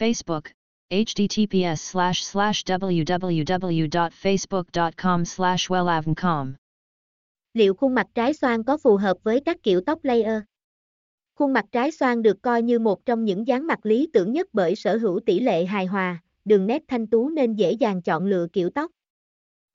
Facebook, https slash slash www.facebook.com slash wellavncom. Liệu khuôn mặt trái xoan có phù hợp với các kiểu tóc layer? Khuôn mặt trái xoan được coi như một trong những dáng mặt lý tưởng nhất bởi sở hữu tỷ lệ hài hòa, đường nét thanh tú nên dễ dàng chọn lựa kiểu tóc.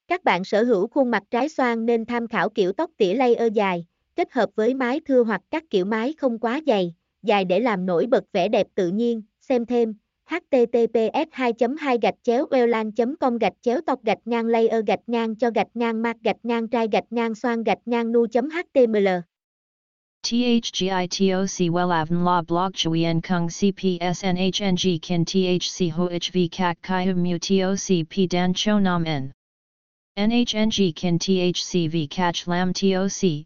Các bạn sở hữu khuôn mặt trái xoan nên tham khảo kiểu tóc tỉa layer dài, kết hợp với mái thưa hoặc các kiểu mái không quá dày, dài để làm nổi bật vẻ đẹp tự nhiên, xem thêm https 2 2 gạch chéo welan com gạch chéo tộc gạch ngang layer gạch ngang cho gạch ngang mạc gạch ngang trai gạch ngang xoan gạch ngang nu html THGITOC WELAVN La Blog Chuyen Kung CPSNHNG Kin THC HOHV Kak Kai Mu TOC P Dan Cho Nam N NHNG Kin THCV cach Lam TOC